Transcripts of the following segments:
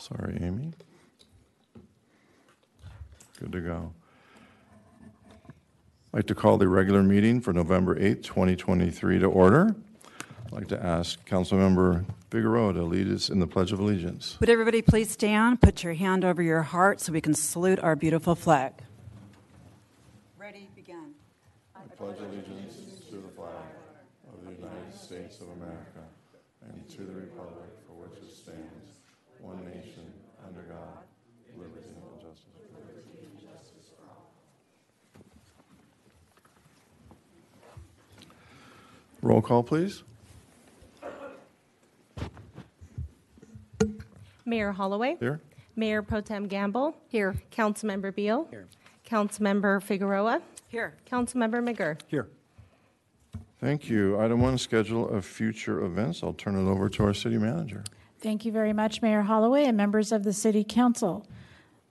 Sorry, Amy. Good to go. I'd like to call the regular meeting for November 8th, 2023 to order. I'd like to ask Councilmember Figueroa to lead us in the Pledge of Allegiance. Would everybody please stand? Put your hand over your heart so we can salute our beautiful flag. Ready, begin. I pledge allegiance to the flag of the United States of America and to the republic for which it stands, one nation, under God, liberty and justice. Roll call, please. Mayor Holloway. Here. Mayor Pro Tem Gamble. Here. Councilmember Beall. Here. Councilmember Figueroa. Here. Councilmember McGurr. Here. Thank you. Item one, schedule of future events. I'll turn it over to our city manager. Thank you very much, Mayor Holloway and members of the City Council.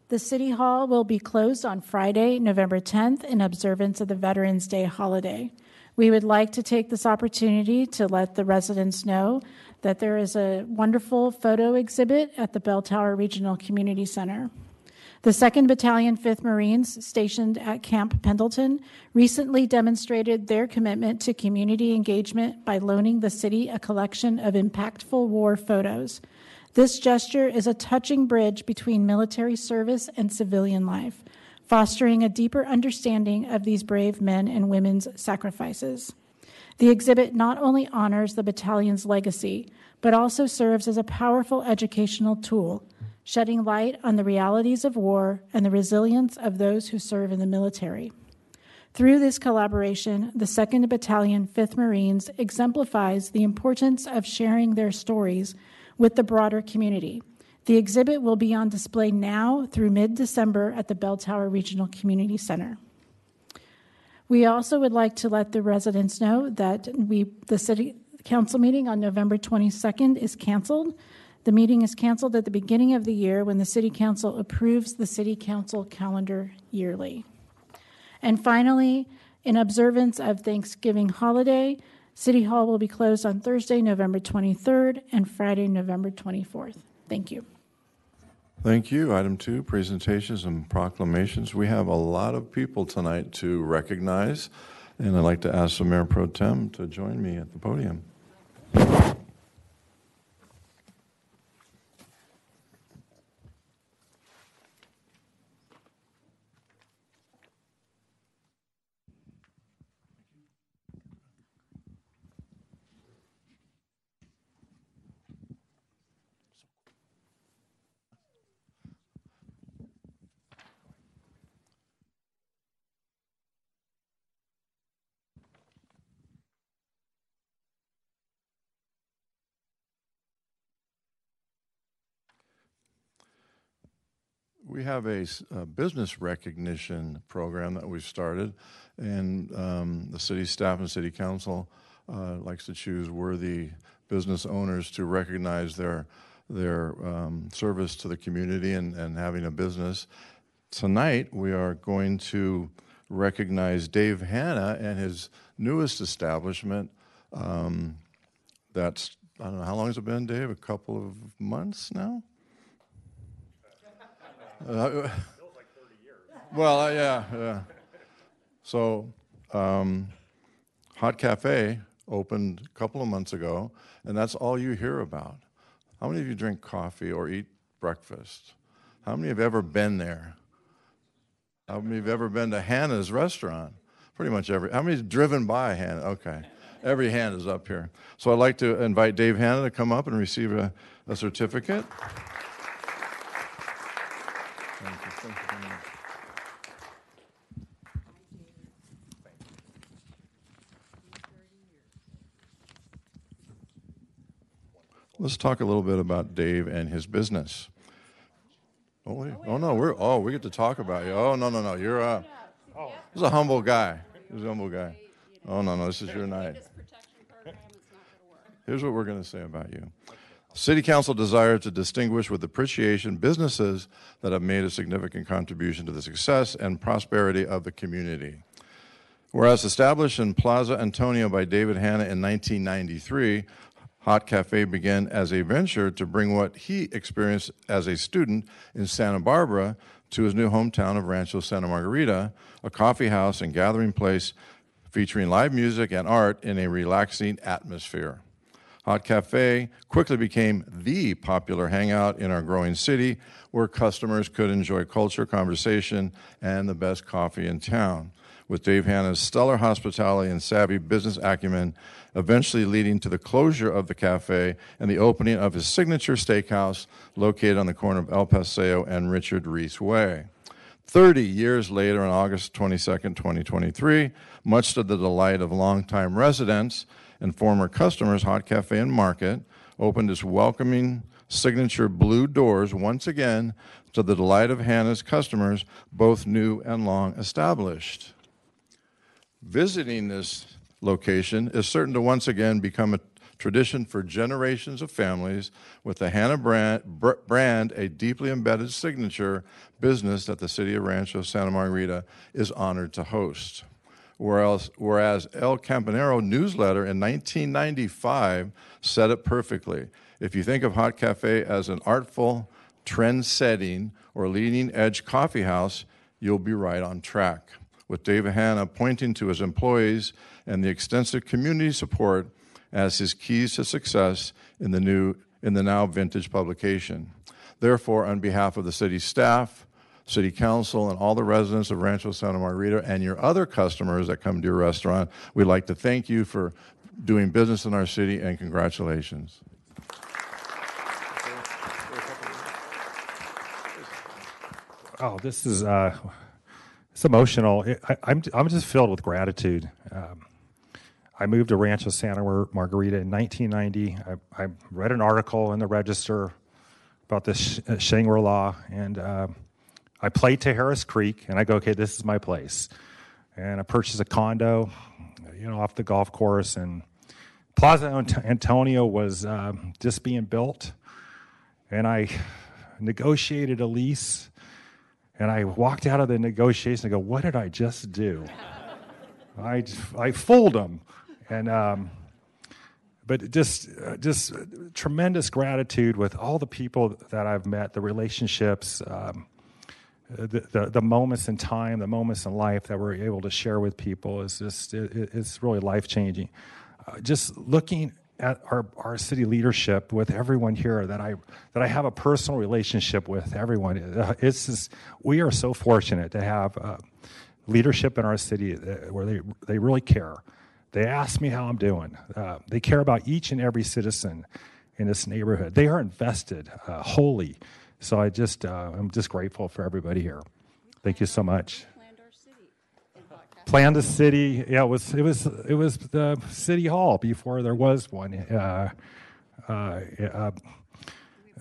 The City Hall will be closed on Friday, November 10th, in observance of the Veterans Day holiday. We would like to take this opportunity to let the residents know that there is a wonderful photo exhibit at the Bell Tower Regional Community Center. The 2nd Battalion, 5th Marines, stationed at Camp Pendleton, recently demonstrated their commitment to community engagement by loaning the city a collection of impactful war photos. This gesture is a touching bridge between military service and civilian life, fostering a deeper understanding of these brave men and women's sacrifices. The exhibit not only honors the battalion's legacy, but also serves as a powerful educational tool shedding light on the realities of war and the resilience of those who serve in the military. Through this collaboration, the 2nd Battalion, 5th Marines exemplifies the importance of sharing their stories with the broader community. The exhibit will be on display now through mid December at the Bell Tower Regional Community Center. We also would like to let the residents know that we, the City Council meeting on November 22nd is canceled. The meeting is canceled at the beginning of the year when the City Council approves the City Council calendar yearly. And finally, in observance of Thanksgiving holiday, City Hall will be closed on Thursday, November 23rd and Friday, November 24th. Thank you. Thank you. Item two, presentations and proclamations. We have a lot of people tonight to recognize, and I'd like to ask the Mayor Pro Tem to join me at the podium. We have a business recognition program that we've started, and um, the city staff and city council uh, likes to choose worthy business owners to recognize their their um, service to the community and, and having a business. Tonight, we are going to recognize Dave Hanna and his newest establishment. Um, that's I don't know how long has it been, Dave? A couple of months now. Uh, Well, uh, yeah, yeah. So, um, Hot Cafe opened a couple of months ago, and that's all you hear about. How many of you drink coffee or eat breakfast? How many have ever been there? How many have ever been to Hanna's restaurant? Pretty much every. How many's driven by Hanna? Okay. Every hand is up here. So I'd like to invite Dave Hanna to come up and receive a, a certificate. Thank you. Thank you very much. Let's talk a little bit about Dave and his business. Oh, wait. oh no, we're oh we get to talk about you. Oh no no no, you're uh, he's a humble guy. He's a humble guy. Oh no no, this is your night. Here's what we're going to say about you. City Council desires to distinguish with appreciation businesses that have made a significant contribution to the success and prosperity of the community. Whereas established in Plaza Antonio by David Hanna in 1993, Hot Cafe began as a venture to bring what he experienced as a student in Santa Barbara to his new hometown of Rancho Santa Margarita, a coffee house and gathering place featuring live music and art in a relaxing atmosphere. Hot Cafe quickly became the popular hangout in our growing city where customers could enjoy culture, conversation, and the best coffee in town. With Dave Hanna's stellar hospitality and savvy business acumen, eventually leading to the closure of the cafe and the opening of his signature steakhouse located on the corner of El Paseo and Richard Reese Way. 30 years later, on August 22, 2023, much to the delight of longtime residents and former customers, Hot Cafe and Market opened its welcoming signature blue doors once again to the delight of Hanna's customers, both new and long established. Visiting this location is certain to once again become a tradition for generations of families, with the Hanna brand, brand a deeply embedded signature business that the city of Rancho Santa Margarita is honored to host. Whereas, whereas El Campanero newsletter in 1995 said it perfectly. If you think of Hot Cafe as an artful, trend setting, or leading edge coffee house, you'll be right on track. With Dave Hanna pointing to his employees and the extensive community support as his keys to success in the new in the now vintage publication. Therefore, on behalf of the city staff, city council, and all the residents of Rancho Santa Margarita and your other customers that come to your restaurant, we'd like to thank you for doing business in our city and congratulations. Oh, this is uh, it's emotional. I, I'm I'm just filled with gratitude. Um, I moved to Rancho Santa Mar- Margarita in 1990. I, I read an article in the Register about this uh, Shangri-La, and uh, I played Tijeras Creek, and I go, okay, this is my place. And I purchased a condo, you know, off the golf course, and Plaza Antonio was um, just being built, and I negotiated a lease, and I walked out of the negotiation and go, what did I just do? I, I fooled them. And, um, but just, uh, just tremendous gratitude with all the people that I've met, the relationships, um, the, the, the moments in time, the moments in life that we're able to share with people is just, it, it's really life changing. Uh, just looking at our, our city leadership with everyone here that I that I have a personal relationship with everyone. Uh, it's just, we are so fortunate to have uh, leadership in our city where they they really care. They ask me how I'm doing. Uh, they care about each and every citizen in this neighborhood. They are invested uh, wholly. So I just uh, I'm just grateful for everybody here. Thank you so much planned a city. Yeah, it was it was it was the city hall before there was one. Uh, uh, uh,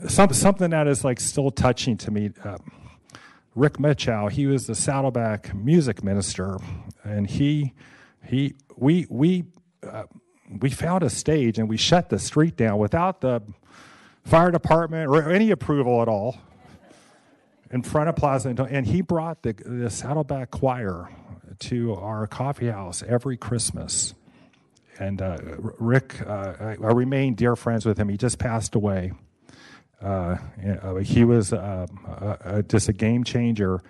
some, something that is like still touching to me. Uh, Rick Mitchell, he was the Saddleback music minister, and he he we we uh, we found a stage and we shut the street down without the fire department or any approval at all in front of Plaza, and he brought the, the Saddleback Choir to our coffee house every Christmas. And uh, Rick, uh, I, I, remain dear friends with him. He just passed away. Uh, uh he was uh, just a game changer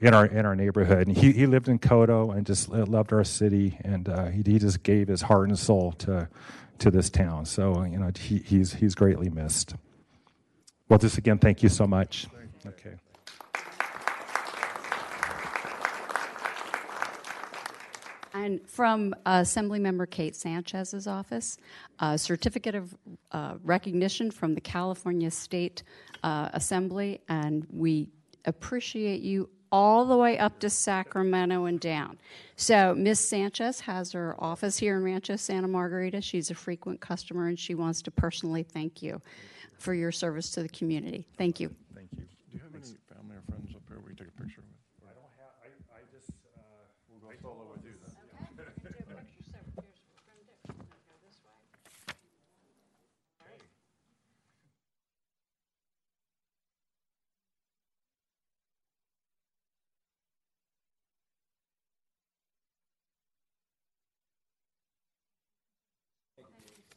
in our in our neighborhood. And he, he lived in Coto and just loved our city. And uh, he, he just gave his heart and soul to to this town. So you know he, he's he's greatly missed. Well, just again, thank you so much. Okay. And from Assemblymember Kate Sanchez's office, a certificate of uh, recognition from the California State uh, Assembly, and we appreciate you all the way up to Sacramento and down. So, Miss Sanchez has her office here in Rancho Santa Margarita. She's a frequent customer, and she wants to personally thank you for your service to the community. Thank you. Thank you. Do you have any family or friends up here we can take a picture with? I don't have. I, I just. Uh, We'll go solo with you then.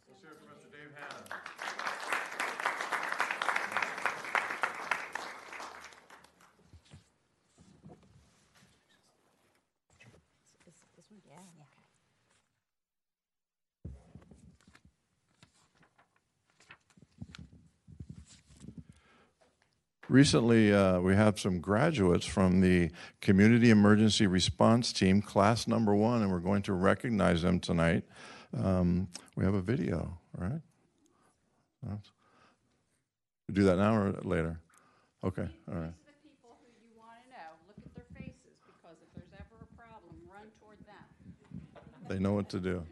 Let's hear it for Mr. Dave Hanna. Recently uh, we have some graduates from the Community Emergency Response Team, class number one, and we're going to recognize them tonight. Um, we have a video, all right? That's- we do that now or later? Okay, all right. They know what to want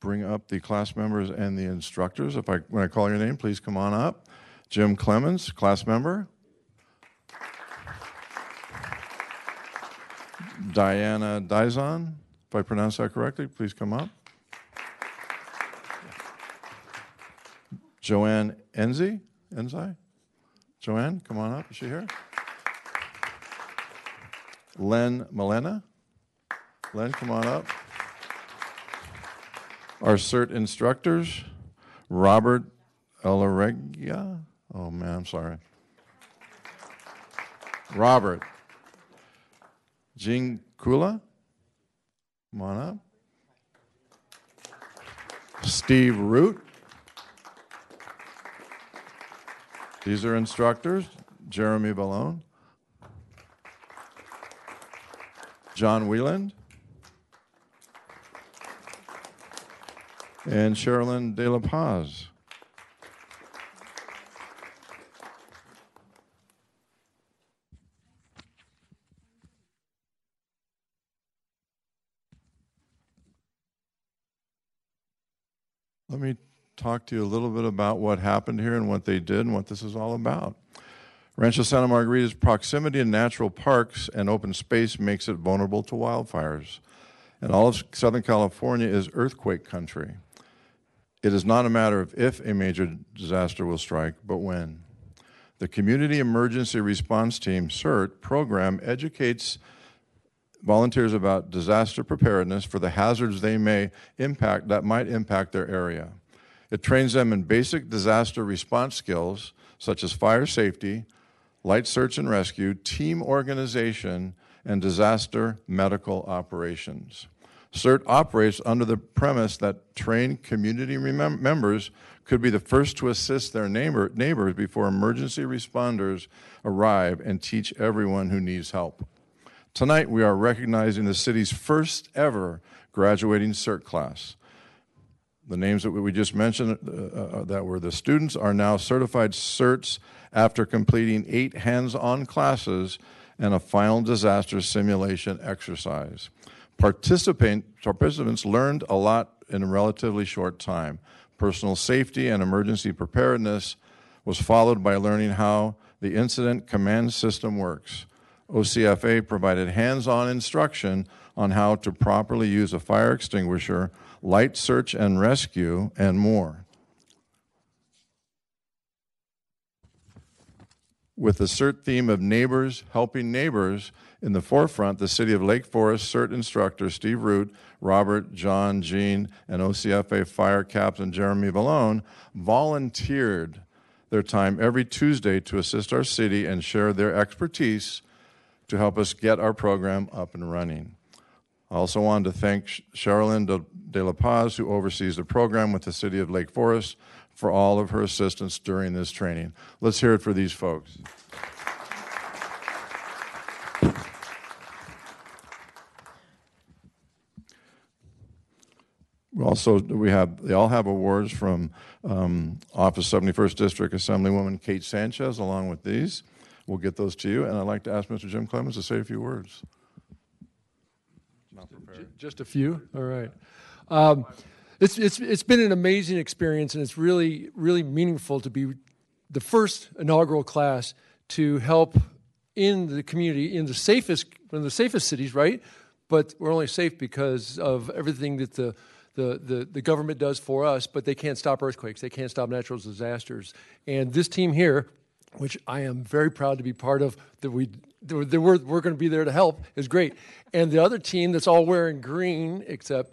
bring up the class members and the instructors. If I, when I call your name, please come on up. Jim Clemens, class member. Diana Dizon, if I pronounce that correctly, please come up. Joanne Enzi, Enzi? Joanne, come on up. Is she here? Len Malena? Len, come on up. Our CERT instructors, Robert Elaregia. Oh man, I'm sorry. Robert. Jean Kula. Come on up. Steve Root. These are instructors. Jeremy Ballone. John Wieland. And Sherilyn De La Paz. Let me talk to you a little bit about what happened here and what they did and what this is all about. Rancho Santa Margarita's proximity to natural parks and open space makes it vulnerable to wildfires. And all of Southern California is earthquake country. It is not a matter of if a major disaster will strike, but when. The Community Emergency Response Team, CERT, program educates volunteers about disaster preparedness for the hazards they may impact that might impact their area. It trains them in basic disaster response skills such as fire safety, light search and rescue, team organization, and disaster medical operations. CERT operates under the premise that trained community members could be the first to assist their neighbor, neighbors before emergency responders arrive and teach everyone who needs help. Tonight, we are recognizing the city's first ever graduating CERT class. The names that we just mentioned uh, uh, that were the students are now certified certs after completing eight hands on classes and a final disaster simulation exercise. Participant, participants learned a lot in a relatively short time. Personal safety and emergency preparedness was followed by learning how the incident command system works. OCFA provided hands on instruction on how to properly use a fire extinguisher, light search and rescue, and more. With the CERT theme of neighbors helping neighbors, in the forefront, the City of Lake Forest CERT instructors Steve Root, Robert, John, Jean, and OCFA Fire Captain Jeremy Valone volunteered their time every Tuesday to assist our city and share their expertise to help us get our program up and running. I also wanted to thank Sh- Sherilyn de La Paz, who oversees the program with the City of Lake Forest, for all of her assistance during this training. Let's hear it for these folks. We also we have they all have awards from um, Office 71st District Assemblywoman Kate Sanchez, along with these. We'll get those to you, and I'd like to ask Mr. Jim Clemens to say a few words. Just a few. All right. Um, it's it's it's been an amazing experience, and it's really really meaningful to be the first inaugural class to help in the community in the safest in the safest cities, right? But we're only safe because of everything that the the, the, the government does for us, but they can't stop earthquakes. They can't stop natural disasters. And this team here, which I am very proud to be part of, that we that we're, we're going to be there to help, is great. And the other team that's all wearing green, except,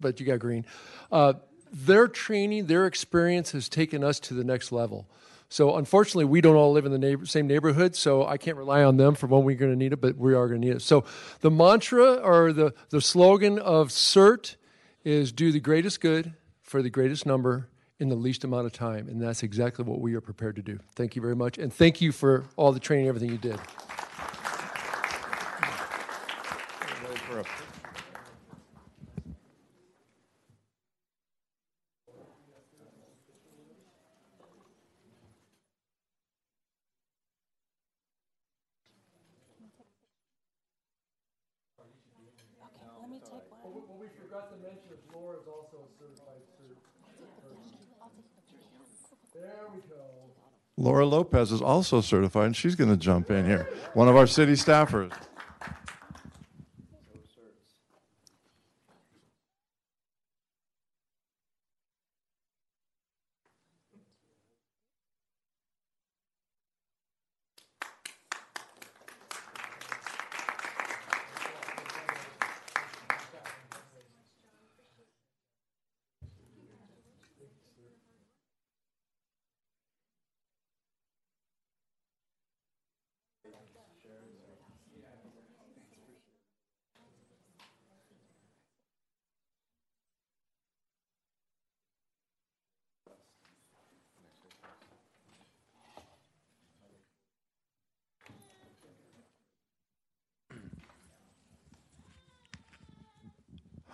but you got green, uh, their training, their experience has taken us to the next level. So unfortunately, we don't all live in the neighbor, same neighborhood, so I can't rely on them for when we're going to need it, but we are going to need it. So the mantra or the, the slogan of CERT is do the greatest good for the greatest number in the least amount of time. And that's exactly what we are prepared to do. Thank you very much. And thank you for all the training, everything you did. we forgot to mention Laura is also a certified There we go. Laura Lopez is also certified, and she's going to jump in here. One of our city staffers.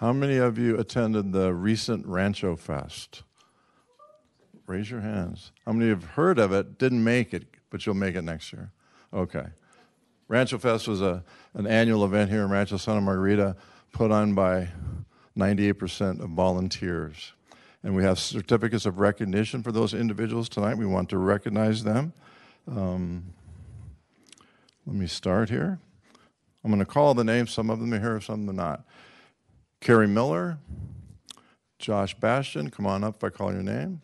How many of you attended the recent Rancho Fest? Raise your hands. How many have heard of it, didn't make it, but you'll make it next year? Okay. Rancho Fest was a, an annual event here in Rancho Santa Margarita put on by 98% of volunteers. And we have certificates of recognition for those individuals tonight. We want to recognize them. Um, let me start here. I'm going to call the names. Some of them are here, some of them are not. Carrie Miller, Josh Bastion, come on up if I call your name.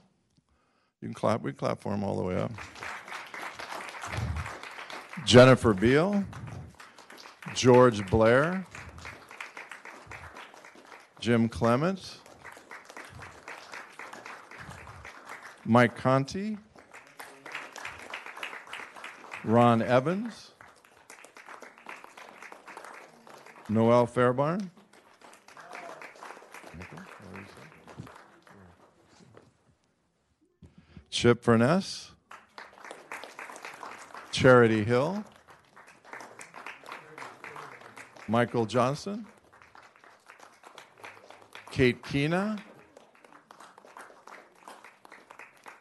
You can clap, we clap for him all the way up. Jennifer Beal, George Blair, Jim Clements, Mike Conti, Ron Evans, Noel Fairbarn, Chip Furness, Charity Hill, Michael Johnson, Kate Keena,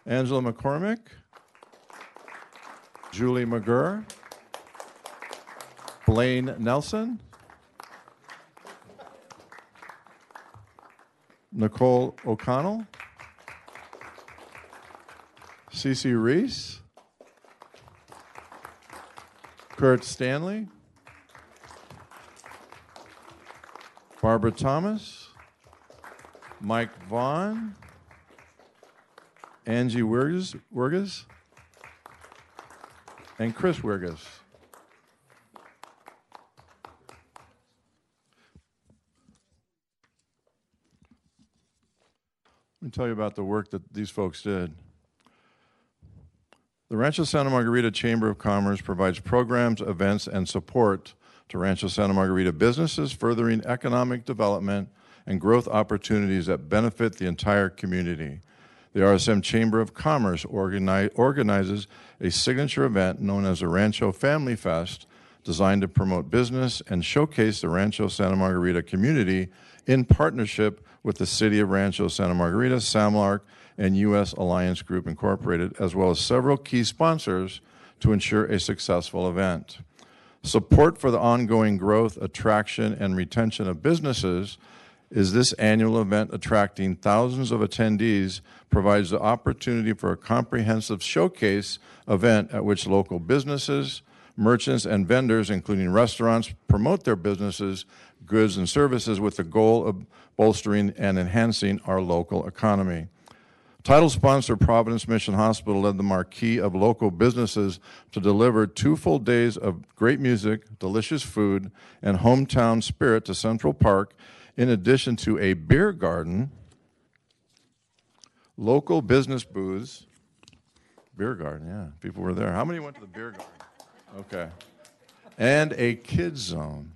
Angela McCormick, Julie McGurr, Blaine Nelson, Nicole O'Connell, Cece Reese, Kurt Stanley, Barbara Thomas, Mike Vaughn, Angie Wirges and Chris Wirgus. Let me tell you about the work that these folks did. The Rancho Santa Margarita Chamber of Commerce provides programs, events, and support to Rancho Santa Margarita businesses, furthering economic development and growth opportunities that benefit the entire community. The RSM Chamber of Commerce organi- organizes a signature event known as the Rancho Family Fest, designed to promote business and showcase the Rancho Santa Margarita community in partnership with the City of Rancho Santa Margarita, SAMLARC, and U.S. Alliance Group Incorporated, as well as several key sponsors to ensure a successful event. Support for the ongoing growth, attraction, and retention of businesses is this annual event attracting thousands of attendees provides the opportunity for a comprehensive showcase event at which local businesses, merchants, and vendors, including restaurants, promote their businesses, goods, and services with the goal of bolstering and enhancing our local economy. Title sponsor Providence Mission Hospital led the marquee of local businesses to deliver two full days of great music, delicious food, and hometown spirit to Central Park, in addition to a beer garden, local business booths, beer garden, yeah, people were there. How many went to the beer garden? Okay. And a kids zone.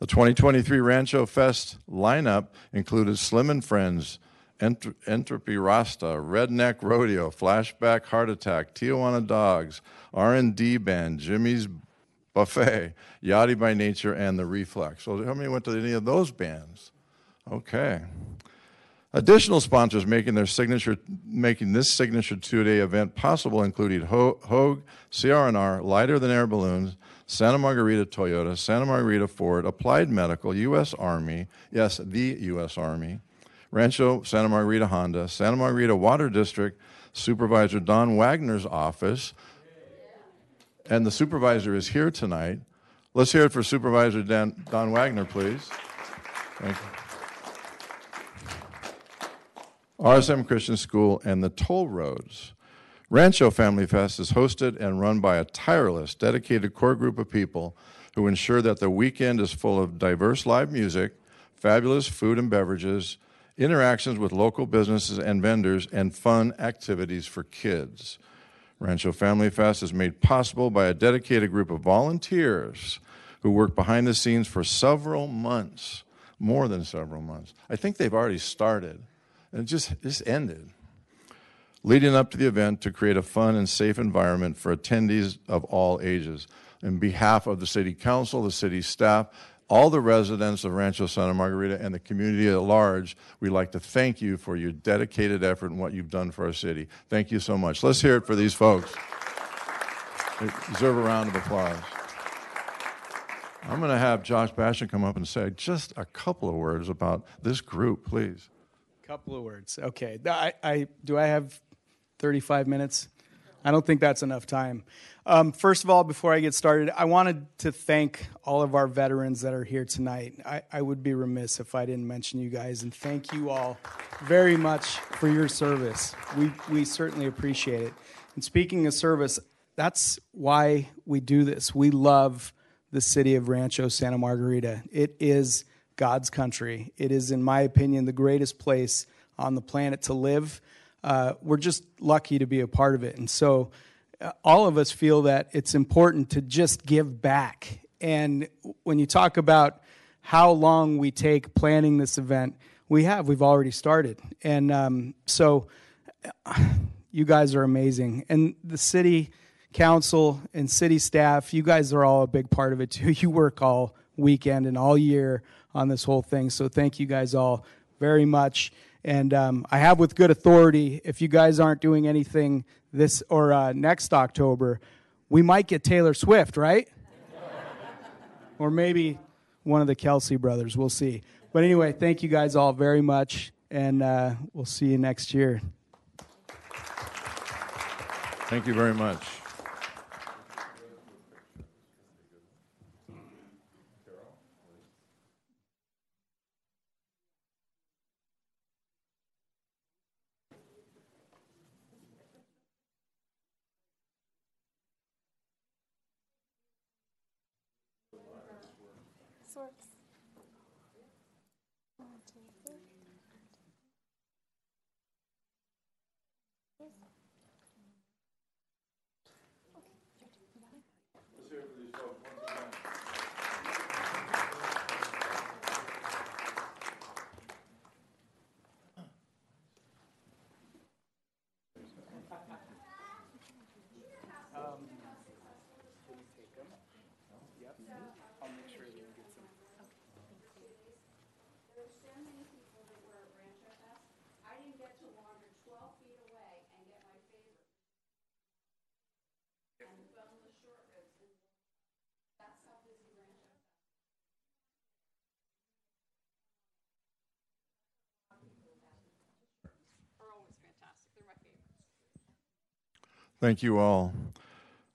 The 2023 Rancho Fest lineup included Slim and Friends, Ent- Entropy Rasta, Redneck Rodeo, Flashback Heart Attack, Tijuana Dogs, R&D Band, Jimmy's Buffet, Yachty by Nature, and The Reflex. So how many went to any of those bands? Okay. Additional sponsors making their signature, making this signature two-day event possible included Ho- Hoag, CRNR, Lighter Than Air Balloons, Santa Margarita Toyota, Santa Margarita Ford, Applied Medical, U.S. Army, yes, the U.S. Army, Rancho Santa Margarita Honda, Santa Margarita Water District, Supervisor Don Wagner's office, and the supervisor is here tonight. Let's hear it for Supervisor Dan, Don Wagner, please. Thank you. RSM Christian School and the toll roads. Rancho Family Fest is hosted and run by a tireless, dedicated core group of people who ensure that the weekend is full of diverse live music, fabulous food and beverages, interactions with local businesses and vendors, and fun activities for kids. Rancho Family Fest is made possible by a dedicated group of volunteers who work behind the scenes for several months, more than several months. I think they've already started, and it just, just ended. Leading up to the event to create a fun and safe environment for attendees of all ages. In behalf of the City Council, the city staff, all the residents of Rancho Santa Margarita and the community at large, we'd like to thank you for your dedicated effort and what you've done for our city. Thank you so much. Let's hear it for these folks. They deserve a round of applause. I'm going to have Josh Bashan come up and say just a couple of words about this group, please. Couple of words. Okay. I, I do I have 35 minutes? I don't think that's enough time. Um, first of all, before I get started, I wanted to thank all of our veterans that are here tonight. I, I would be remiss if I didn't mention you guys, and thank you all very much for your service. We, we certainly appreciate it. And speaking of service, that's why we do this. We love the city of Rancho Santa Margarita. It is God's country. It is, in my opinion, the greatest place on the planet to live. Uh, we're just lucky to be a part of it. And so, all of us feel that it's important to just give back. And when you talk about how long we take planning this event, we have. We've already started. And um, so, you guys are amazing. And the city council and city staff, you guys are all a big part of it too. You work all weekend and all year on this whole thing. So thank you guys all very much. And um, I have with good authority, if you guys aren't doing anything this or uh, next October, we might get Taylor Swift, right? or maybe one of the Kelce brothers. We'll see. But anyway, thank you guys all very much, and uh, we'll see you next year. Thank you very much. This works. One, two, three. I didn't get to wander 12 feet away and get my favorite. And boneless short ribs. And that's how busy Rancho are always fantastic. They're my favorites. Thank you all.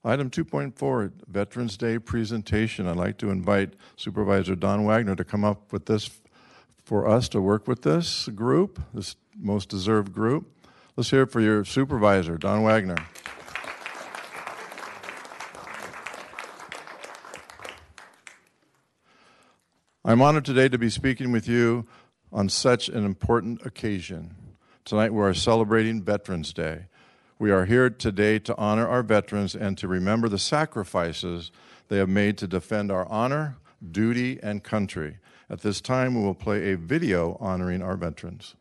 Item 2.4, Veterans Day presentation. I'd like to invite Supervisor Don Wagner to come up with this for us to work with this group, this most deserved group. Let's hear it for your supervisor, Don Wagner. I'm honored today to be speaking with you on such an important occasion. Tonight we are celebrating Veterans Day. We are here today to honor our veterans and to remember the sacrifices they have made to defend our honor, duty, and country. At this time, we will play a video honoring our veterans.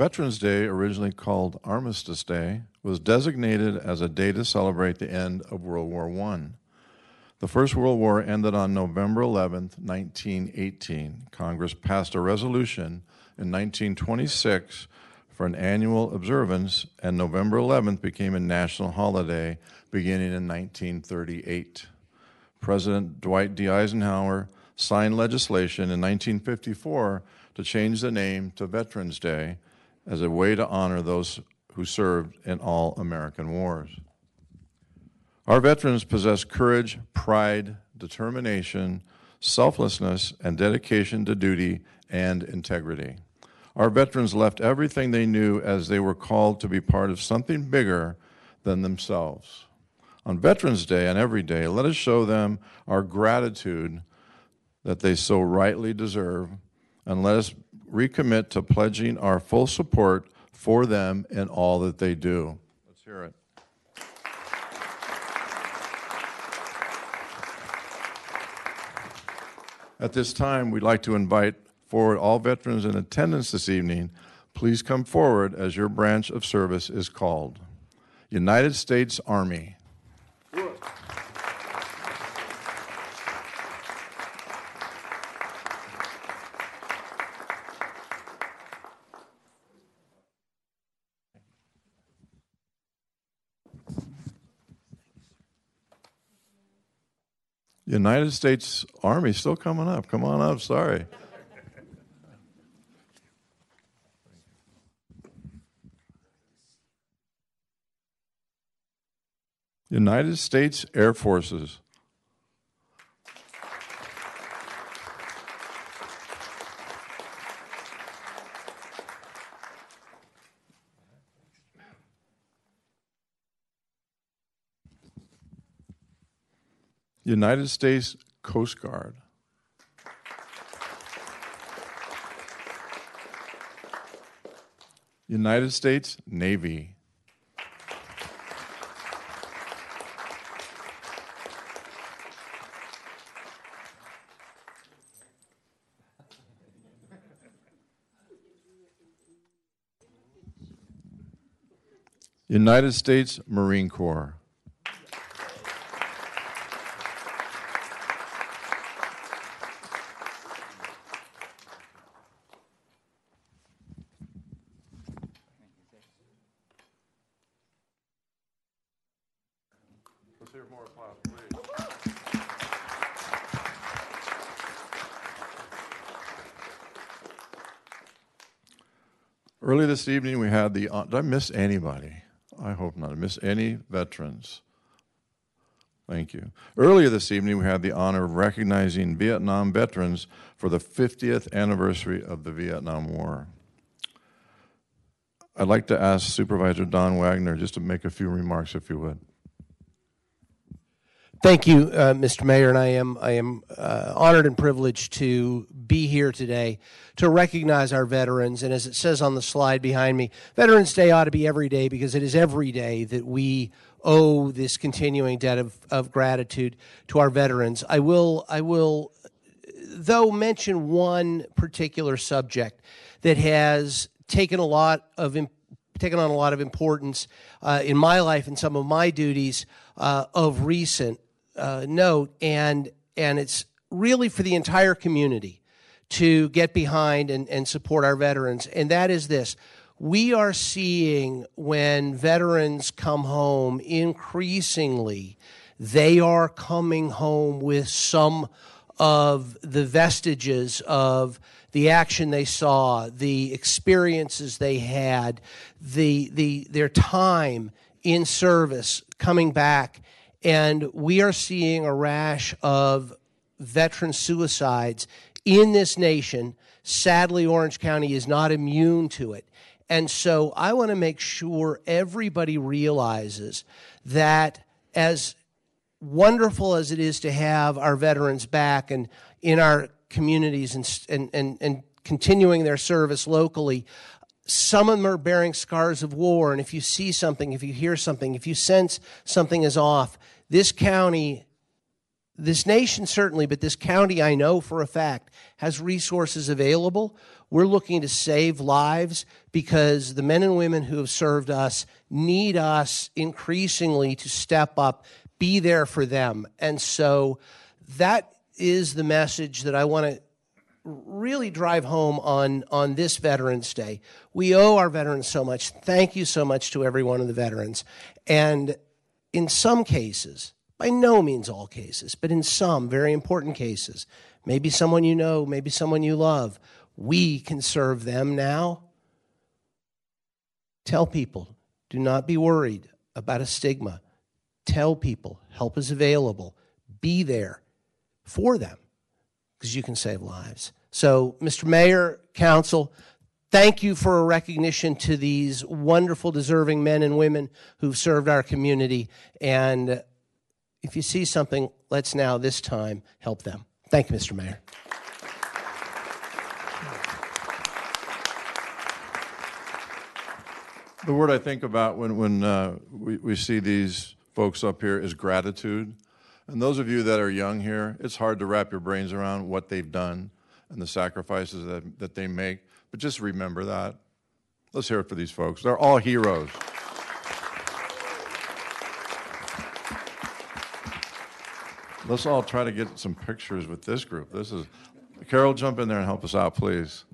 Veterans Day, originally called Armistice Day, was designated as a day to celebrate the end of World War I. The First World War ended on November 11, 1918. Congress passed a resolution in 1926 for an annual observance, and November 11th became a national holiday beginning in 1938. President Dwight D. Eisenhower signed legislation in 1954 to change the name to Veterans Day as a way to honor those who served in all American wars. Our veterans possess courage, pride, determination, selflessness, and dedication to duty and integrity. Our veterans left everything they knew as they were called to be part of something bigger than themselves. On Veterans Day and every day, let us show them our gratitude that they so rightly deserve, and let us recommit to pledging our full support for them in all that they do. Let's hear it. At this time, we'd like to invite forward all veterans in attendance this evening. Please come forward as your branch of service is called. United States Army. United States Army still coming up. Come on up. Sorry. United States Air Forces. United States Coast Guard. United States Navy. United States Marine Corps. More applause, please. Early this evening, we had the. Did I miss anybody? I hope not. I miss any veterans. Thank you. Earlier this evening, we had the honor of recognizing Vietnam veterans for the 50th anniversary of the Vietnam War. I'd like to ask Supervisor Don Wagner just to make a few remarks, if you would. Thank you, uh, Mr. Mayor, and I am I am uh, honored and privileged to be here today to recognize our veterans. And as it says on the slide behind me, Veterans Day ought to be every day because it is every day that we owe this continuing debt of, of gratitude to our veterans. I will, I will, though, mention one particular subject that has taken a lot of taken on a lot of importance uh, in my life and some of my duties uh, of recent uh, note, and and it's really for the entire community to get behind and, and support our veterans, and that is this. We are seeing when veterans come home increasingly, they are coming home with some of the vestiges of the action they saw, the experiences they had, the, the, their time in service coming back. And we are seeing a rash of veteran suicides in this nation. Sadly, Orange County is not immune to it. And so I want to make sure everybody realizes that as wonderful as it is to have our veterans back and in our communities and, and, and, and continuing their service locally, some of them are bearing scars of war. And if you see something, if you hear something, if you sense something is off, this county this nation certainly, but this county I know for a fact has resources available. We're looking to save lives because the men and women who have served us need us increasingly to step up, be there for them. And so that is the message that I want to really drive home on, on this Veterans Day. We owe our veterans so much. Thank you so much to every one of the veterans. And in some cases, by no means all cases, but in some very important cases, maybe someone you know, maybe someone you love, we can serve them now. Tell people, do not be worried about a stigma. Tell people, help is available. Be there for them because you can save lives. So, Mr. Mayor, Council, thank you for a recognition to these wonderful, deserving men and women who've served our community. And if you see something, let's now, this time, help them. Thank you, Mr. Mayor. The word I think about when, when uh, we, we see these folks up here is gratitude. And those of you that are young here, it's hard to wrap your brains around what they've done and the sacrifices that, that they make. But just remember that. Let's hear it for these folks. They're all heroes. Let's all try to get some pictures with this group. This is Carol, jump in there and help us out, please.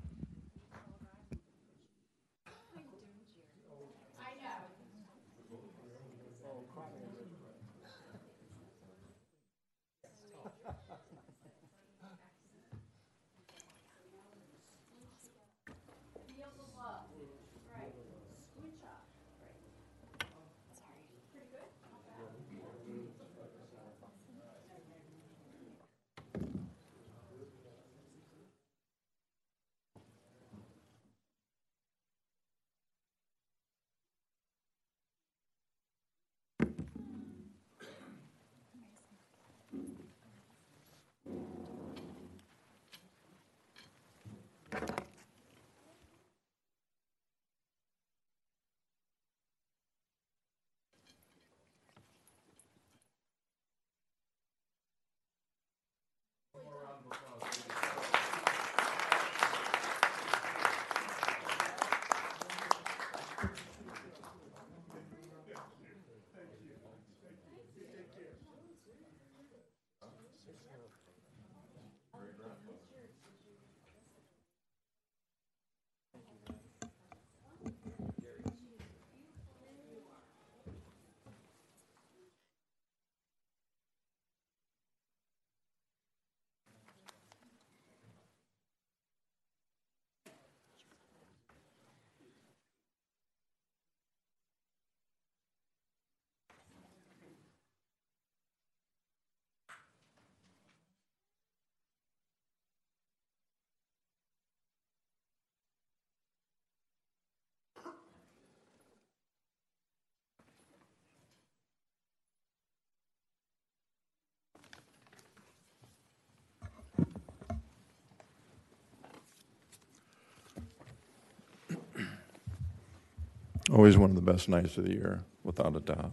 Always one of the best nights of the year, without a doubt.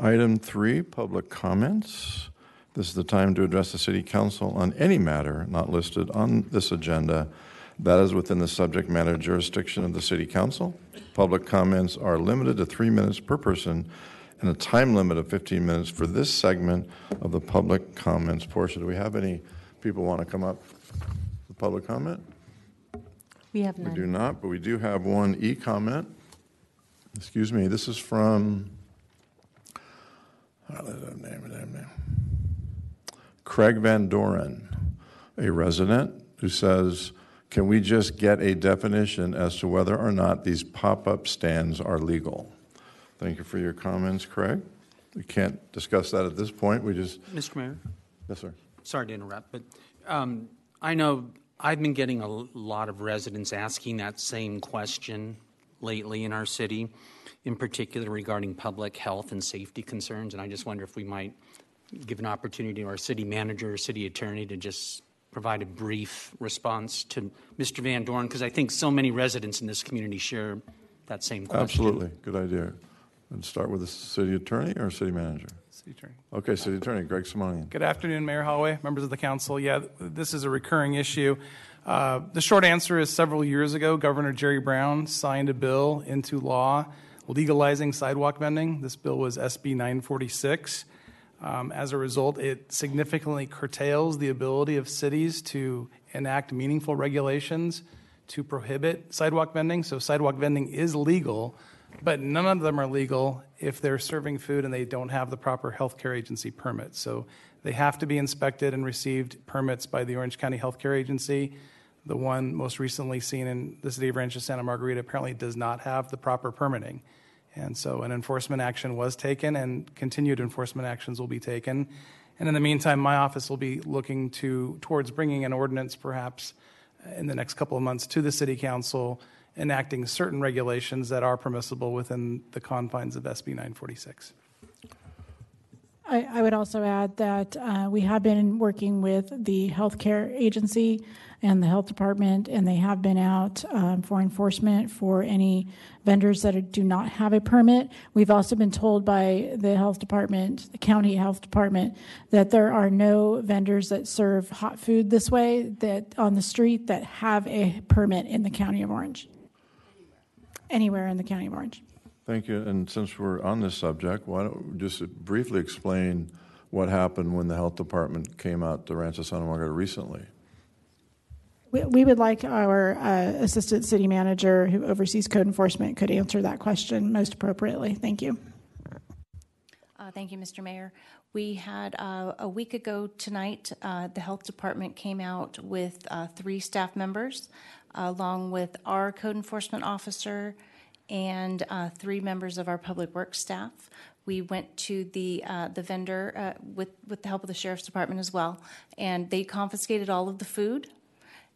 Item three, public comments. This is the time to address the City Council on any matter not listed on this agenda that is within the subject matter jurisdiction of the City Council. Public comments are limited to three minutes per person and a time limit of 15 minutes for this segment of the public comments portion. Do we have any people want to come up for public comment? We have We do not, but we do have one e-comment. Excuse me, this is from, there's a name, there's a name. Craig Van Doren, a resident, who says, "Can we just get a definition as to whether or not these pop-up stands are legal?" Thank you for your comments, Craig. We can't discuss that at this point, we just, Mr. Mayor, yes, sir. sorry to interrupt, but um, I know I've been getting a l- lot of residents asking that same question lately in our city, in particular regarding public health and safety concerns, and I just wonder if we might give an opportunity to our city manager or city attorney to just provide a brief response to Mr. Van Dorn, because I think so many residents in this community share that same question. Absolutely, good idea. And start with the city attorney or city manager? City Attorney. Okay, city attorney, Greg Simonian. Good afternoon, Mayor Holloway, members of the council. Yeah, this is a recurring issue. Uh, the short answer is several years ago, Governor Jerry Brown signed a bill into law legalizing sidewalk vending. This bill was SB 946. Um, as a result, it significantly curtails the ability of cities to enact meaningful regulations to prohibit sidewalk vending. So, sidewalk vending is legal, but none of them are legal if they're serving food and they don't have the proper healthcare agency permit. So, they have to be inspected and received permits by the Orange County Healthcare Agency. The one most recently seen in the city of Rancho Santa Margarita apparently does not have the proper permitting. And so an enforcement action was taken, and continued enforcement actions will be taken. And in the meantime, my office will be looking to towards bringing an ordinance, perhaps in the next couple of months, to the city council, enacting certain regulations that are permissible within the confines of SB 946. I, I would also add that uh, we have been working with the healthcare agency and the health department, and they have been out um, for enforcement for any vendors that do not have a permit. We've also been told by the health department, the county health department, that there are no vendors that serve hot food this way that on the street that have a permit in the county of Orange. Anywhere in the county of Orange. Thank you. And since we're on this subject, why don't we just briefly explain what happened when the health department came out to Rancho Santa Margarita recently? We, we would like our uh, assistant city manager who oversees code enforcement could answer that question most appropriately. Thank you. Uh, Thank you, Mr. Mayor. We had, uh, a week ago tonight, uh, the Health Department came out with uh, three staff members, along with our code enforcement officer and uh, three members of our public works staff. We went to the, uh, the vendor uh, with, with the help of the sheriff's department as well, and they confiscated all of the food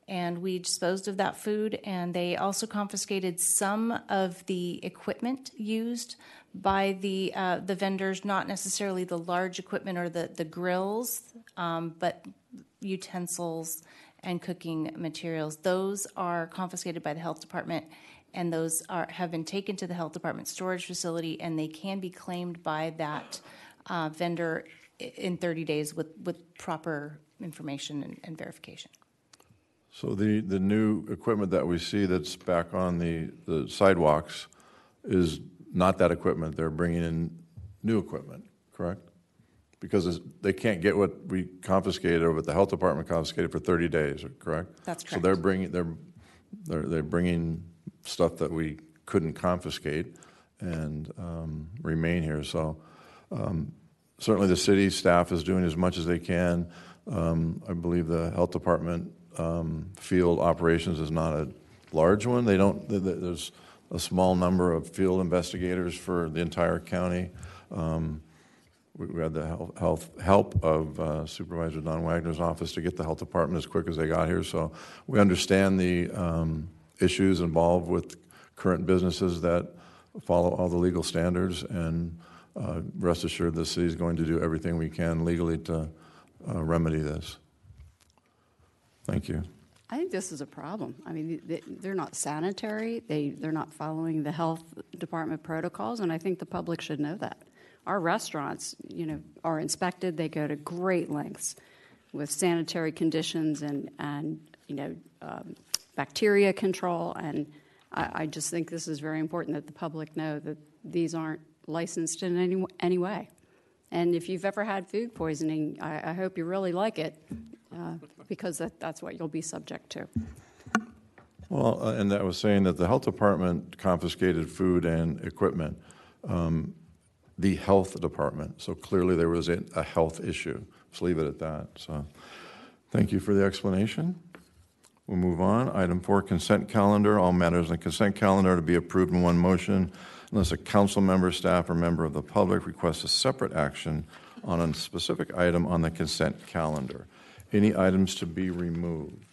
and we disposed of that food and they also confiscated some of the equipment used by the uh, the vendors not necessarily the large equipment or the the grills um, but utensils and cooking materials those are confiscated by the health department and those are have been taken to the health department storage facility and they can be claimed by that uh, vendor in 30 days with with proper information and, and verification So the, the new equipment that we see that's back on the, the sidewalks is not that equipment. They're bringing in new equipment, correct? Because they can't get what we confiscated or what the health department confiscated for 30 days, correct? That's correct. So they're bringing, they're, they're, they're bringing stuff that we couldn't confiscate and um, remain here. So um, certainly the city staff is doing as much as they can. Um, I believe the health department um, field operations is not a large one. They don't, th- th- there's a small number of field investigators for the entire county. Um, we had the health- health, help of uh, Supervisor Don Wagner's office to get the health department as quick as they got here. So we understand the um, issues involved with current businesses that follow all the legal standards. And uh, rest assured, the city is going to do everything we can legally to uh, remedy this. Thank you. I think this is a problem. I mean, they- they're not sanitary, they, they're not following the health department protocols, and I think the public should know that. Our restaurants, you know, are inspected. They go to great lengths with sanitary conditions and, and you know, um, bacteria control. And I, I just think this is very important that the public know that these aren't licensed in any, any way. And if you've ever had food poisoning, I, I hope you really like it uh, because that, that's what you'll be subject to. Well, uh, and that was saying that the health department confiscated food and equipment. Um, the health department. So clearly there was a, a health issue. Let's leave it at that. So thank you for the explanation. We'll move on. Item four, consent calendar. All matters on the consent calendar to be approved in one motion unless a council member, staff, or member of the public requests a separate action on a specific item on the consent calendar. Any items to be removed?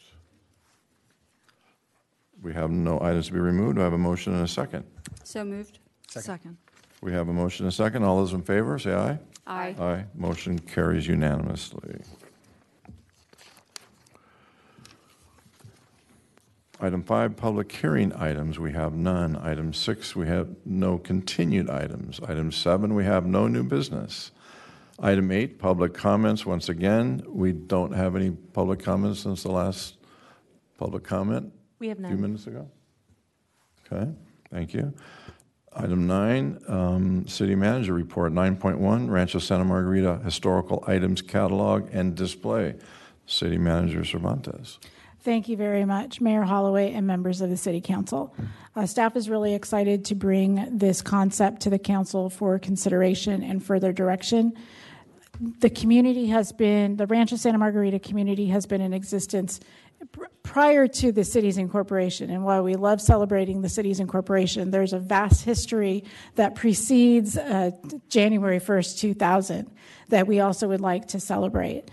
We have no items to be removed. Do I have a motion and a second? So moved. Second. We have a motion and a second. All those in favor, say aye. Aye. Aye. Motion carries unanimously. Item five, public hearing items, we have none. Item six, we have no continued items. Item seven, we have no new business. Item eight, public comments. Once again, we don't have any public comments since the last public comment. We have A few minutes ago. Okay, thank you. Item nine, um, city manager report. 9.1, Rancho Santa Margarita Historical Items Catalog and Display. City manager Cervantes. Thank you very much, Mayor Holloway and members of the City Council. Uh, staff is really excited to bring this concept to the council for consideration and further direction. The community has been, the Rancho Santa Margarita community has been in existence prior to the city's incorporation. And while we love celebrating the city's incorporation, there's a vast history that precedes uh, January 1st, 2000, that we also would like to celebrate.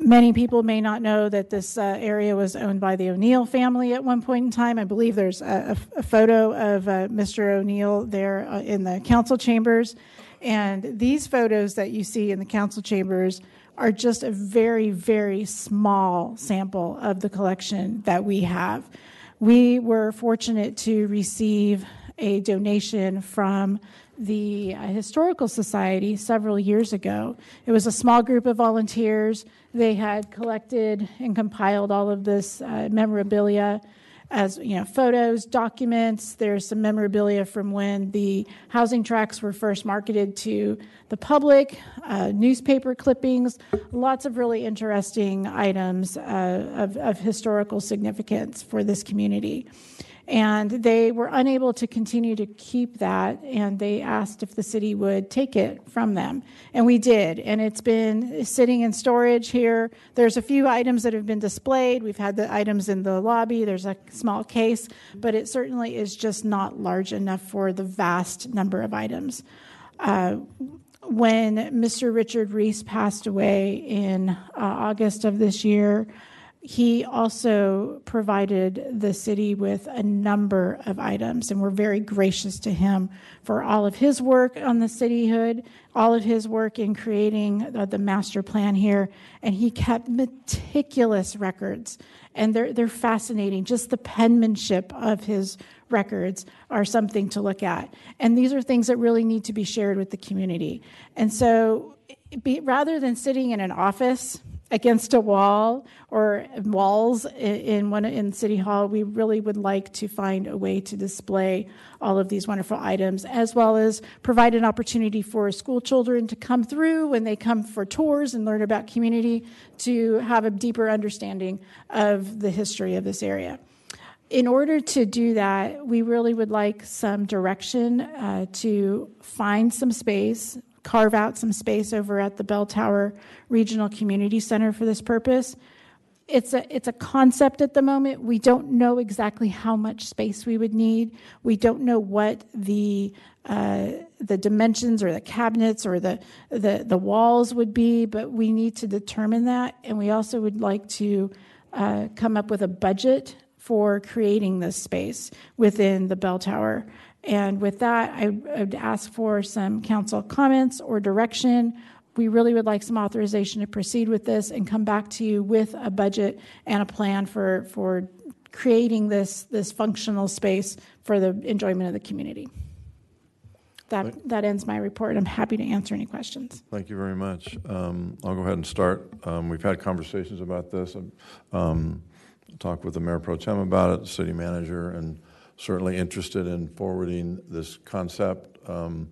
Many people may not know that this uh, area was owned by the O'Neill family at one point in time. I believe there's a, a, photo of uh, Mr. O'Neill there uh, in the council chambers. And these photos that you see in the council chambers are just a very, very small sample of the collection that we have. We were fortunate to receive a donation from the Historical Society several years ago. It was a small group of volunteers. They had collected and compiled all of this uh, memorabilia as you know photos documents. There's some memorabilia from when the housing tracks were first marketed to the public uh, newspaper clippings lots of really interesting items uh, of, of historical significance for this community and they were unable to continue to keep that and they asked if the city would take it from them. And we did. And it's been sitting in storage here. There's a few items that have been displayed. We've had the items in the lobby. There's a small case but it certainly is just not large enough for the vast number of items. Uh, when Mr. Richard Reese passed away in uh, August of this year, he also provided the city with a number of items, and we're very gracious to him for all of his work on the cityhood, all of his work in creating the, master plan here, and he kept meticulous records, and they're they're fascinating. Just the penmanship of his records are something to look at, and these are things that really need to be shared with the community. And so, be, rather than sitting in an office against a wall or walls in one in city hall we really would like to find a way to display all of these wonderful items as well as provide an opportunity for school children to come through when they come for tours and learn about community to have a deeper understanding of the history of this area. In order to do that, we really would like some direction uh, to find some space, carve out some space over at the Bell Tower Regional Community Center for this purpose. It's a it's a concept at the moment. We don't know exactly how much space we would need. We don't know what the uh, the dimensions or the cabinets or the, the the walls would be, but we need to determine that. And we also would like to uh, come up with a budget for creating this space within the bell tower. And with that, I would ask for some council comments or direction. We really would like some authorization to proceed with this and come back to you with a budget and a plan for, for creating this, this functional space for the enjoyment of the community. that, that ends my report. I'm happy to answer any questions. Thank you very much. Um, I'll go ahead and start. Um, we've had conversations about this. Um, talked with the mayor pro tem about it, the city manager, and certainly interested in forwarding this concept. Um,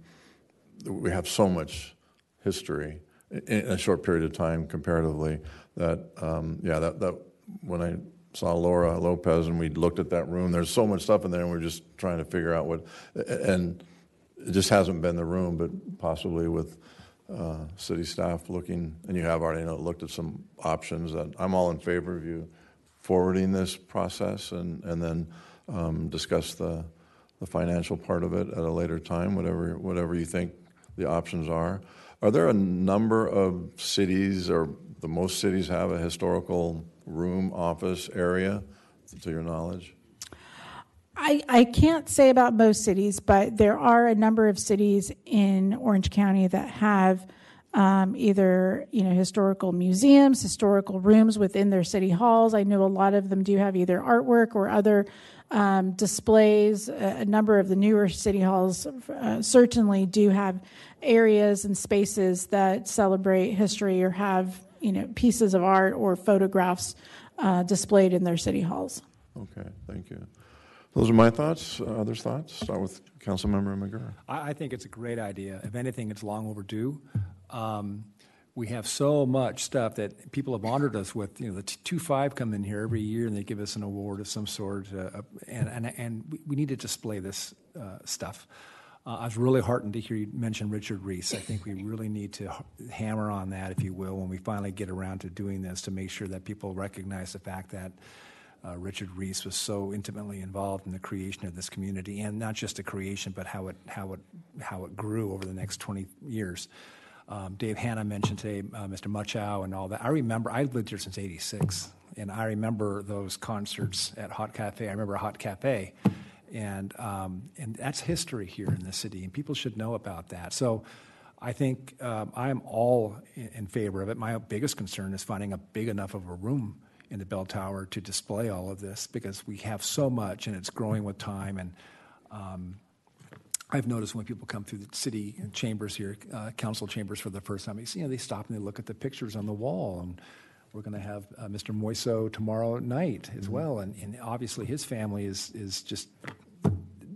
we have so much history in a short period of time comparatively that um, yeah that, that when I saw Laura Lopez and we looked at that room there's so much stuff in there and we're just trying to figure out what and it just hasn't been the room but possibly with uh, city staff looking and you have already you know, looked at some options that I'm all in favor of you forwarding this process and and then um, discuss the the financial part of it at a later time whatever whatever you think the options are. Are there a number of cities, or the most cities have a historical room office area, to your knowledge? I, I can't say about most cities, but there are a number of cities in Orange County that have um, either you know historical museums, historical rooms within their city halls. I know a lot of them do have either artwork or other um, displays. A, a, number of the newer city halls uh, certainly do have areas and spaces that celebrate history or have you know pieces of art or photographs uh, displayed in their city halls. Okay, thank you. Those are my thoughts. Uh, others' thoughts? Start with Councilmember McGirr. I, I think it's a great idea. If anything, it's long overdue. Um, we have so much stuff that people have honored us with. You know, the two five come in here every year and they give us an award of some sort, uh, and and and we need to display this uh, stuff. Uh, I was really heartened to hear you mention Richard Reese. I think we really need to hammer on that, if you will, when we finally get around to doing this, to make sure that people recognize the fact that. Uh, Richard Reese was so intimately involved in the creation of this community, and not just the creation, but how it how it how it grew over the next 20 years. Um, Dave Hanna mentioned today, uh, Mr. Muchow and all that. I remember, I lived here since 86, and I remember those concerts at Hot Cafe. I remember Hot Cafe, and, um, and that's history here in the city, and people should know about that. So I think um, I am all in, in favor of it. My biggest concern is finding a big enough of a room in the bell tower to display all of this because we have so much and it's growing with time and um, I've noticed when people come through the city chambers here, uh, council chambers for the first time, you know, they stop and they look at the pictures on the wall. And we're going to have uh, Mr. Moiso tomorrow night as mm-hmm. well. And, and, obviously his family is, is just,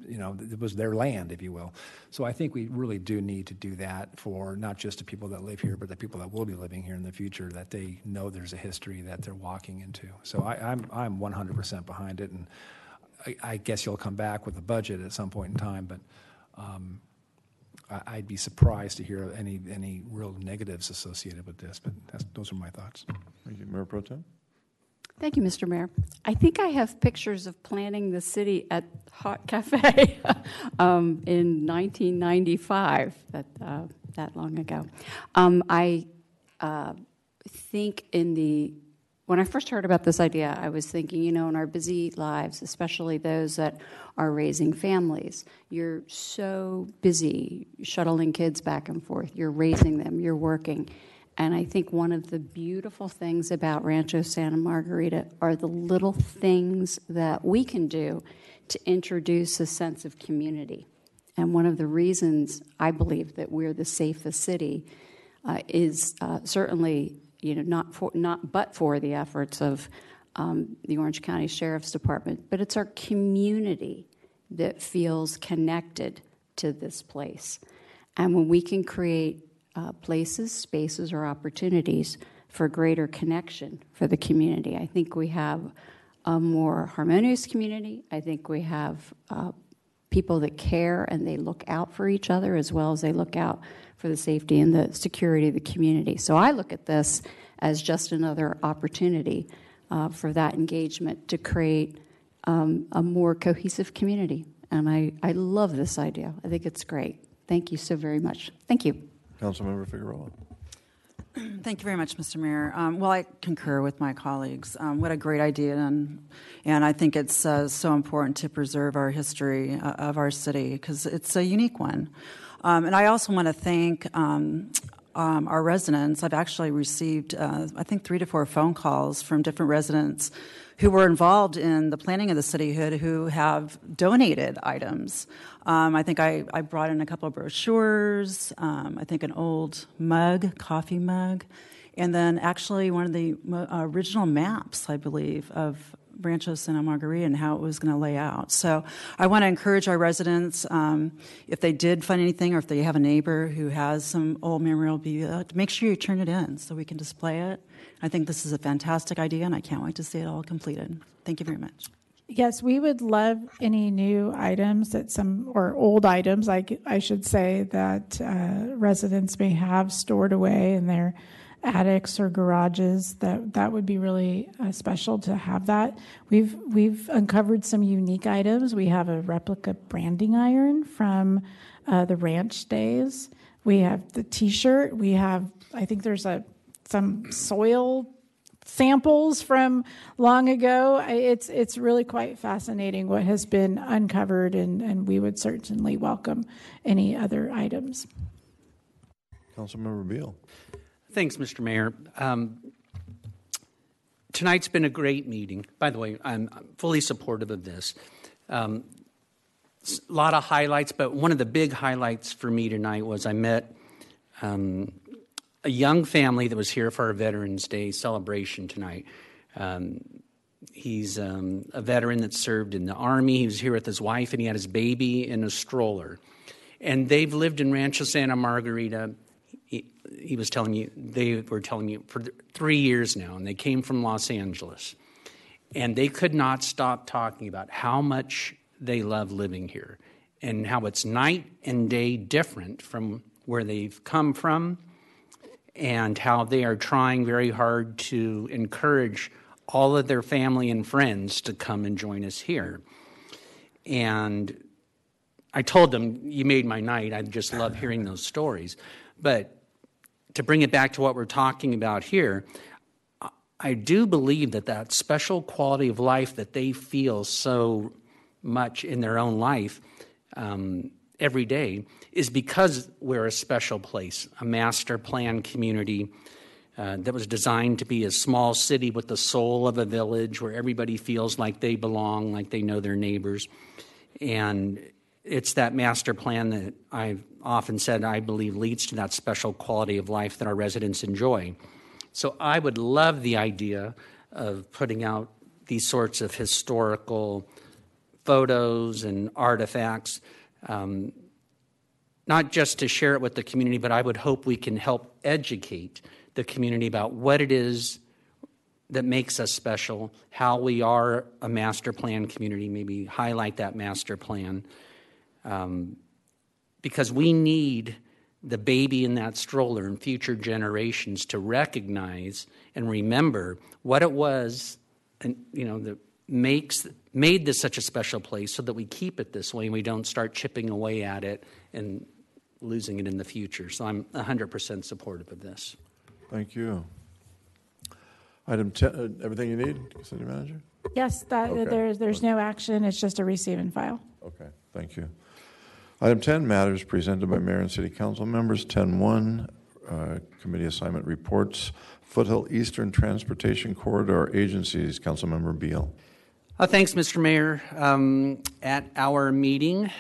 you know, it was their land, if you will. So I think we really do need to do that for not just the people that live here, but the people that will be living here in the future, that they know there's a history that they're walking into. So I, I'm, I'm 100% behind it. And I, I guess you'll come back with a budget at some point in time, but um, I, would be surprised to hear any any real negatives associated with this. But those are my thoughts. Thank you, Mayor Pro Tem. Thank you, Mr. Mayor. I think I have pictures of planning the city at Hot Cafe um, in 1995, that, uh, that long ago. Um, I uh, think in the when I first heard about this idea, I was thinking, you know, in our busy lives, especially those that are raising families, you're so busy shuttling kids back and forth, you're raising them, you're working. And I think one of the beautiful things about Rancho Santa Margarita are the little things that we can do to introduce a sense of community. And one of the reasons I believe that we're the safest city uh, is uh, certainly you know, not for, not but for the efforts of um, the Orange County Sheriff's Department, but it's our community that feels connected to this place. And when we can create uh, places, spaces, or opportunities for greater connection for the community, I think we have a more harmonious community. I think we have uh, people that care and they look out for each other as well as they look out for the safety and the security of the community. So I look at this as just another opportunity uh, for that engagement to create um, a more cohesive community. And I, I love this idea. I think it's great. Thank you so very much. Thank you. Councilmember Figueroa. Thank you very much, Mr. Mayor. Um, well, I concur with my colleagues. Um, what a great idea, and and I think it's uh, so important to preserve our history uh, of our city because it's a unique one. Um, and I also want to thank um, um, our residents. I've actually received, uh, I think, three to four phone calls from different residents who were involved in the planning of the cityhood who have donated items. Um, I think I, I brought in a couple of brochures, um, I think an old mug, coffee mug, and then actually one of the uh, original maps, I believe, of Rancho Santa Margarita and how it was going to lay out. So I want to encourage our residents, um, if they did find anything or if they have a neighbor who has some old memorabilia, to make sure you turn it in so we can display it. I think this is a fantastic idea and I can't wait to see it all completed. Thank you very much. Yes, we would love any new items that some, or old items, I, I should say, that uh, residents may have stored away in their attics or garages that that would be really uh, special to have that. We've we've uncovered some unique items. We have a replica branding iron from uh, the ranch days. We have the t-shirt. We have i think there's a some soil samples from long ago. It's it's really quite fascinating what has been uncovered and and we would certainly welcome any other items. Councilmember Beall. Thanks, Mr. Mayor. Um, tonight's been a great meeting. By the way, I'm, fully supportive of this. Um, a lot of highlights, but one of the big highlights for me tonight was I met um, a young family that was here for our Veterans Day celebration tonight. Um, he's um, a veteran that served in the Army. He was here with his wife, and he had his baby in a stroller. And they've lived in Rancho Santa Margarita he was telling me they were telling me for three years now, and they came from Los Angeles, and they could not stop talking about how much they love living here and how it's night and day different from where they've come from, and how they are trying very hard to encourage all of their family and friends to come and join us here. And I told them, You made my night. I just love hearing those stories. But to bring it back to what we're talking about here, I do believe that that special quality of life that they feel so much in their own life um, every day is because we're a special place, a master plan community uh, that was designed to be a small city with the soul of a village where everybody feels like they belong, like they know their neighbors. And it's that master plan that I've often said I believe leads to that special quality of life that our residents enjoy. So I would love the idea of putting out these sorts of historical photos and artifacts, um, not just to share it with the community, but I would hope we can help educate the community about what it is that makes us special, how we are a master plan community, maybe highlight that master plan. Um, because we need the baby in that stroller and future generations to recognize and remember what it was and you know that makes made this such a special place so that we keep it this way and we don't start chipping away at it and losing it in the future so i'm 100% supportive of this Thank you. Item 10, uh, everything you need, City Manager? yes that Okay. there's there's no action it's just a receive and file Okay, thank you. Item 10, matters presented by mayor and city council members. 10-1, uh, committee assignment reports. Foothill Eastern Transportation Corridor Agencies, Councilmember Beall. Uh, thanks, Mr. Mayor. Um, at our meeting,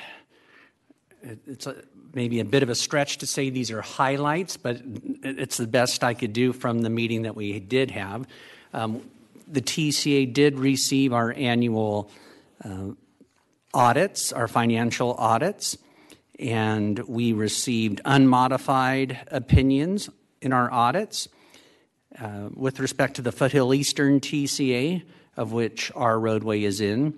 it- it's a, maybe a bit of a stretch to say these are highlights, but it- it's the best I could do from the meeting that we did have. Um, the TCA did receive our annual uh, audits, our financial audits, and we received unmodified opinions in our audits. Uh, with respect to the Foothill Eastern TCA, of which our roadway is in,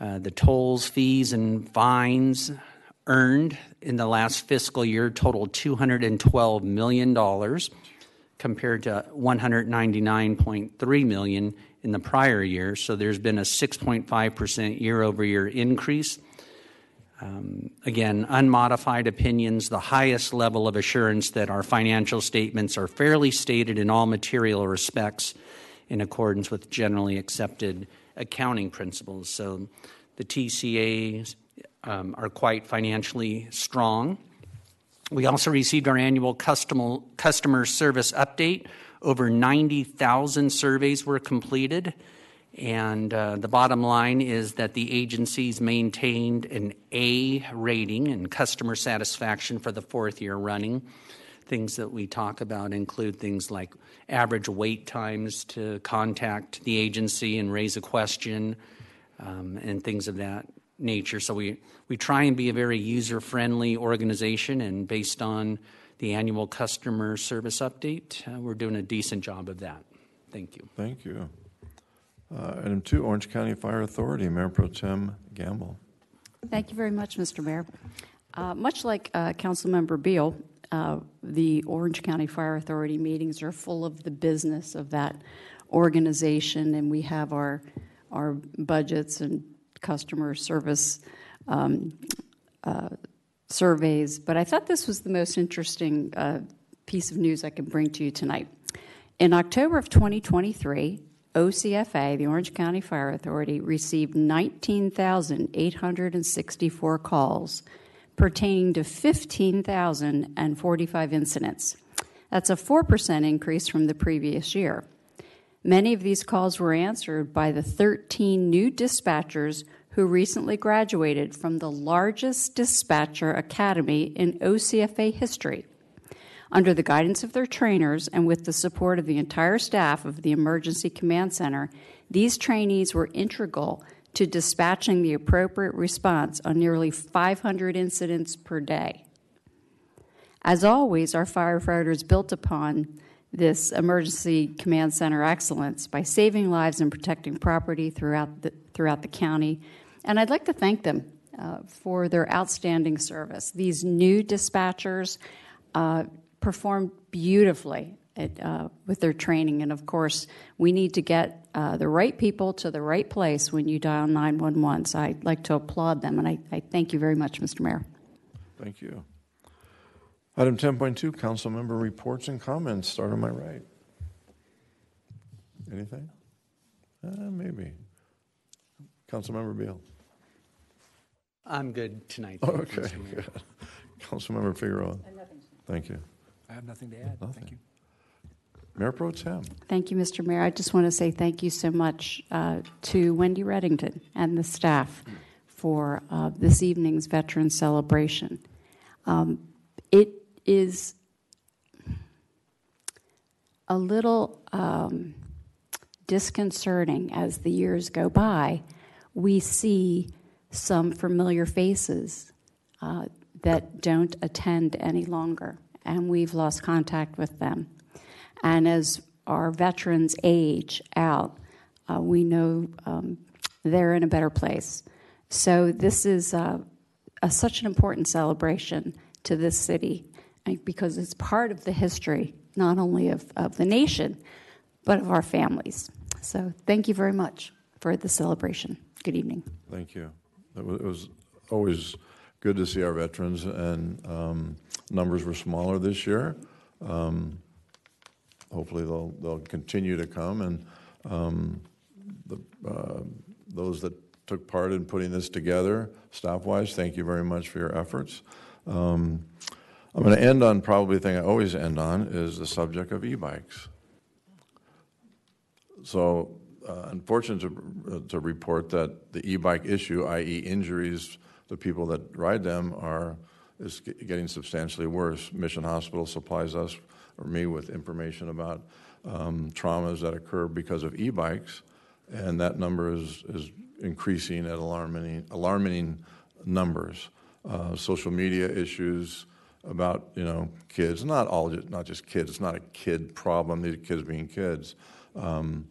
uh, the tolls, fees, and fines earned in the last fiscal year totaled $212 million compared to 199.3 million in the prior year. So there's been a 6.5% year over year increase. Um, again, unmodified opinions, the highest level of assurance that our financial statements are fairly stated in all material respects in accordance with generally accepted accounting principles. So the TCAs um, are quite financially strong. We also received our annual customer, customer service update. Over 90,000 surveys were completed, And uh, the bottom line is that the agency's maintained an A rating in customer satisfaction for the fourth year running. Things that we talk about include things like average wait times to contact the agency and raise a question, um, and things of that nature. So we, we try and be a very user friendly organization, and based on the annual customer service update, uh, we're doing a decent job of that. Thank you. Thank you. Uh, item two, Orange County Fire Authority, Mayor Pro Tem Gamble. Thank you very much, Mr. Mayor. Uh, much like uh, Councilmember Beall, uh, the Orange County Fire Authority meetings are full of the business of that organization, and we have our our budgets and customer service um, uh, surveys. But I thought this was the most interesting uh, piece of news I can bring to you tonight. In October of 2023, OCFA, the Orange County Fire Authority, received 19,864 calls pertaining to 15,045 incidents. That's a 4% increase from the previous year. Many of these calls were answered by the 13 new dispatchers who recently graduated from the largest dispatcher academy in OCFA history. Under the guidance of their trainers and with the support of the entire staff of the Emergency Command Center, these trainees were integral to dispatching the appropriate response on nearly 500 incidents per day. As always, our firefighters built upon this emergency command center excellence by saving lives and protecting property throughout the, throughout the county. And I'd like to thank them uh, for their outstanding service. These new dispatchers uh, performed beautifully at, uh, with their training. And of course, we need to get uh, the right people to the right place when you dial 911. So I'd like to applaud them, and I, I thank you very much, Mr. Mayor. Thank you. Item 10.2, council member reports and comments. Start on my right. Anything? Uh, maybe. Councilmember Beall. I'm good tonight. Oh, Thank you, okay, Mr. Mayor. good. Councilmember Figueroa. Thank you. I have nothing to add. Thank you. Mayor Pro Tem. Thank you, Mr. Mayor. I just want to say thank you so much uh, to Wendy Reddington and the staff for uh, this evening's veteran celebration. Um, it is a little um, disconcerting as the years go by. We see some familiar faces uh, that don't attend any longer, and we've lost contact with them. And as our veterans age out, uh, we know um, they're in a better place. So this is uh, a, such an important celebration to this city because it's part of the history, not only of, of the nation, but of our families. So thank you very much for the celebration. Good evening. Thank you. It was always good to see our veterans, and um, numbers were smaller this year. Um, hopefully, they'll they'll continue to come, and um, the, uh, those that took part in putting this together, staff-wise, thank you very much for your efforts. Um, I'm going to end on probably the thing I always end on is the subject of e-bikes. So, uh, unfortunate to, uh, to report that the e-bike issue, i.e., injuries the people that ride them, are is getting substantially worse. Mission Hospital supplies us or me with information about um, traumas that occur because of e-bikes, and that number is is increasing at alarming alarming numbers. Uh, social media issues about you know kids, not all, not just kids. It's not a kid problem. These kids being kids. Um,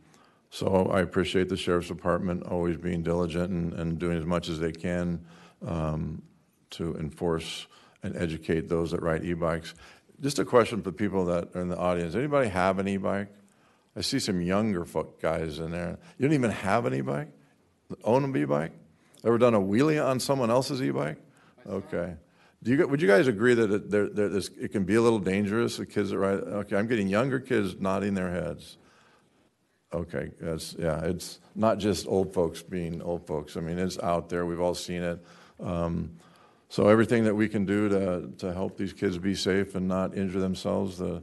so I appreciate the sheriff's department always being diligent and, and doing as much as they can um, to enforce and educate those that ride e-bikes. Just a question for people that are in the audience: Anybody have an e-bike? I see some younger folk guys in there. You don't even have an e-bike? Own an e-bike? Ever done a wheelie on someone else's e-bike? Okay. Do you, would you guys agree that it, there, there, it can be a little dangerous, the kids that ride? Okay, I'm getting younger kids nodding their heads. Okay, that's, yeah, it's not just old folks being old folks. I mean, it's out there. We've all seen it. Um, so everything that we can do to, to help these kids be safe and not injure themselves, the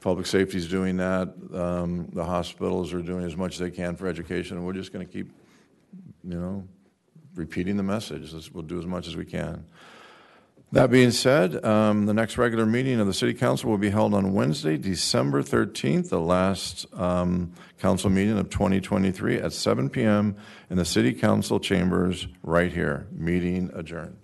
public safety is doing that. Um, the hospitals are doing as much as they can for education, and we're just going to keep, you know, repeating the message. We'll do as much as we can. That being said, um, the next regular meeting of the City Council will be held on Wednesday, December 13th, the last um, council meeting of 2023 at 7 p.m. in the City Council chambers right here. Meeting adjourned.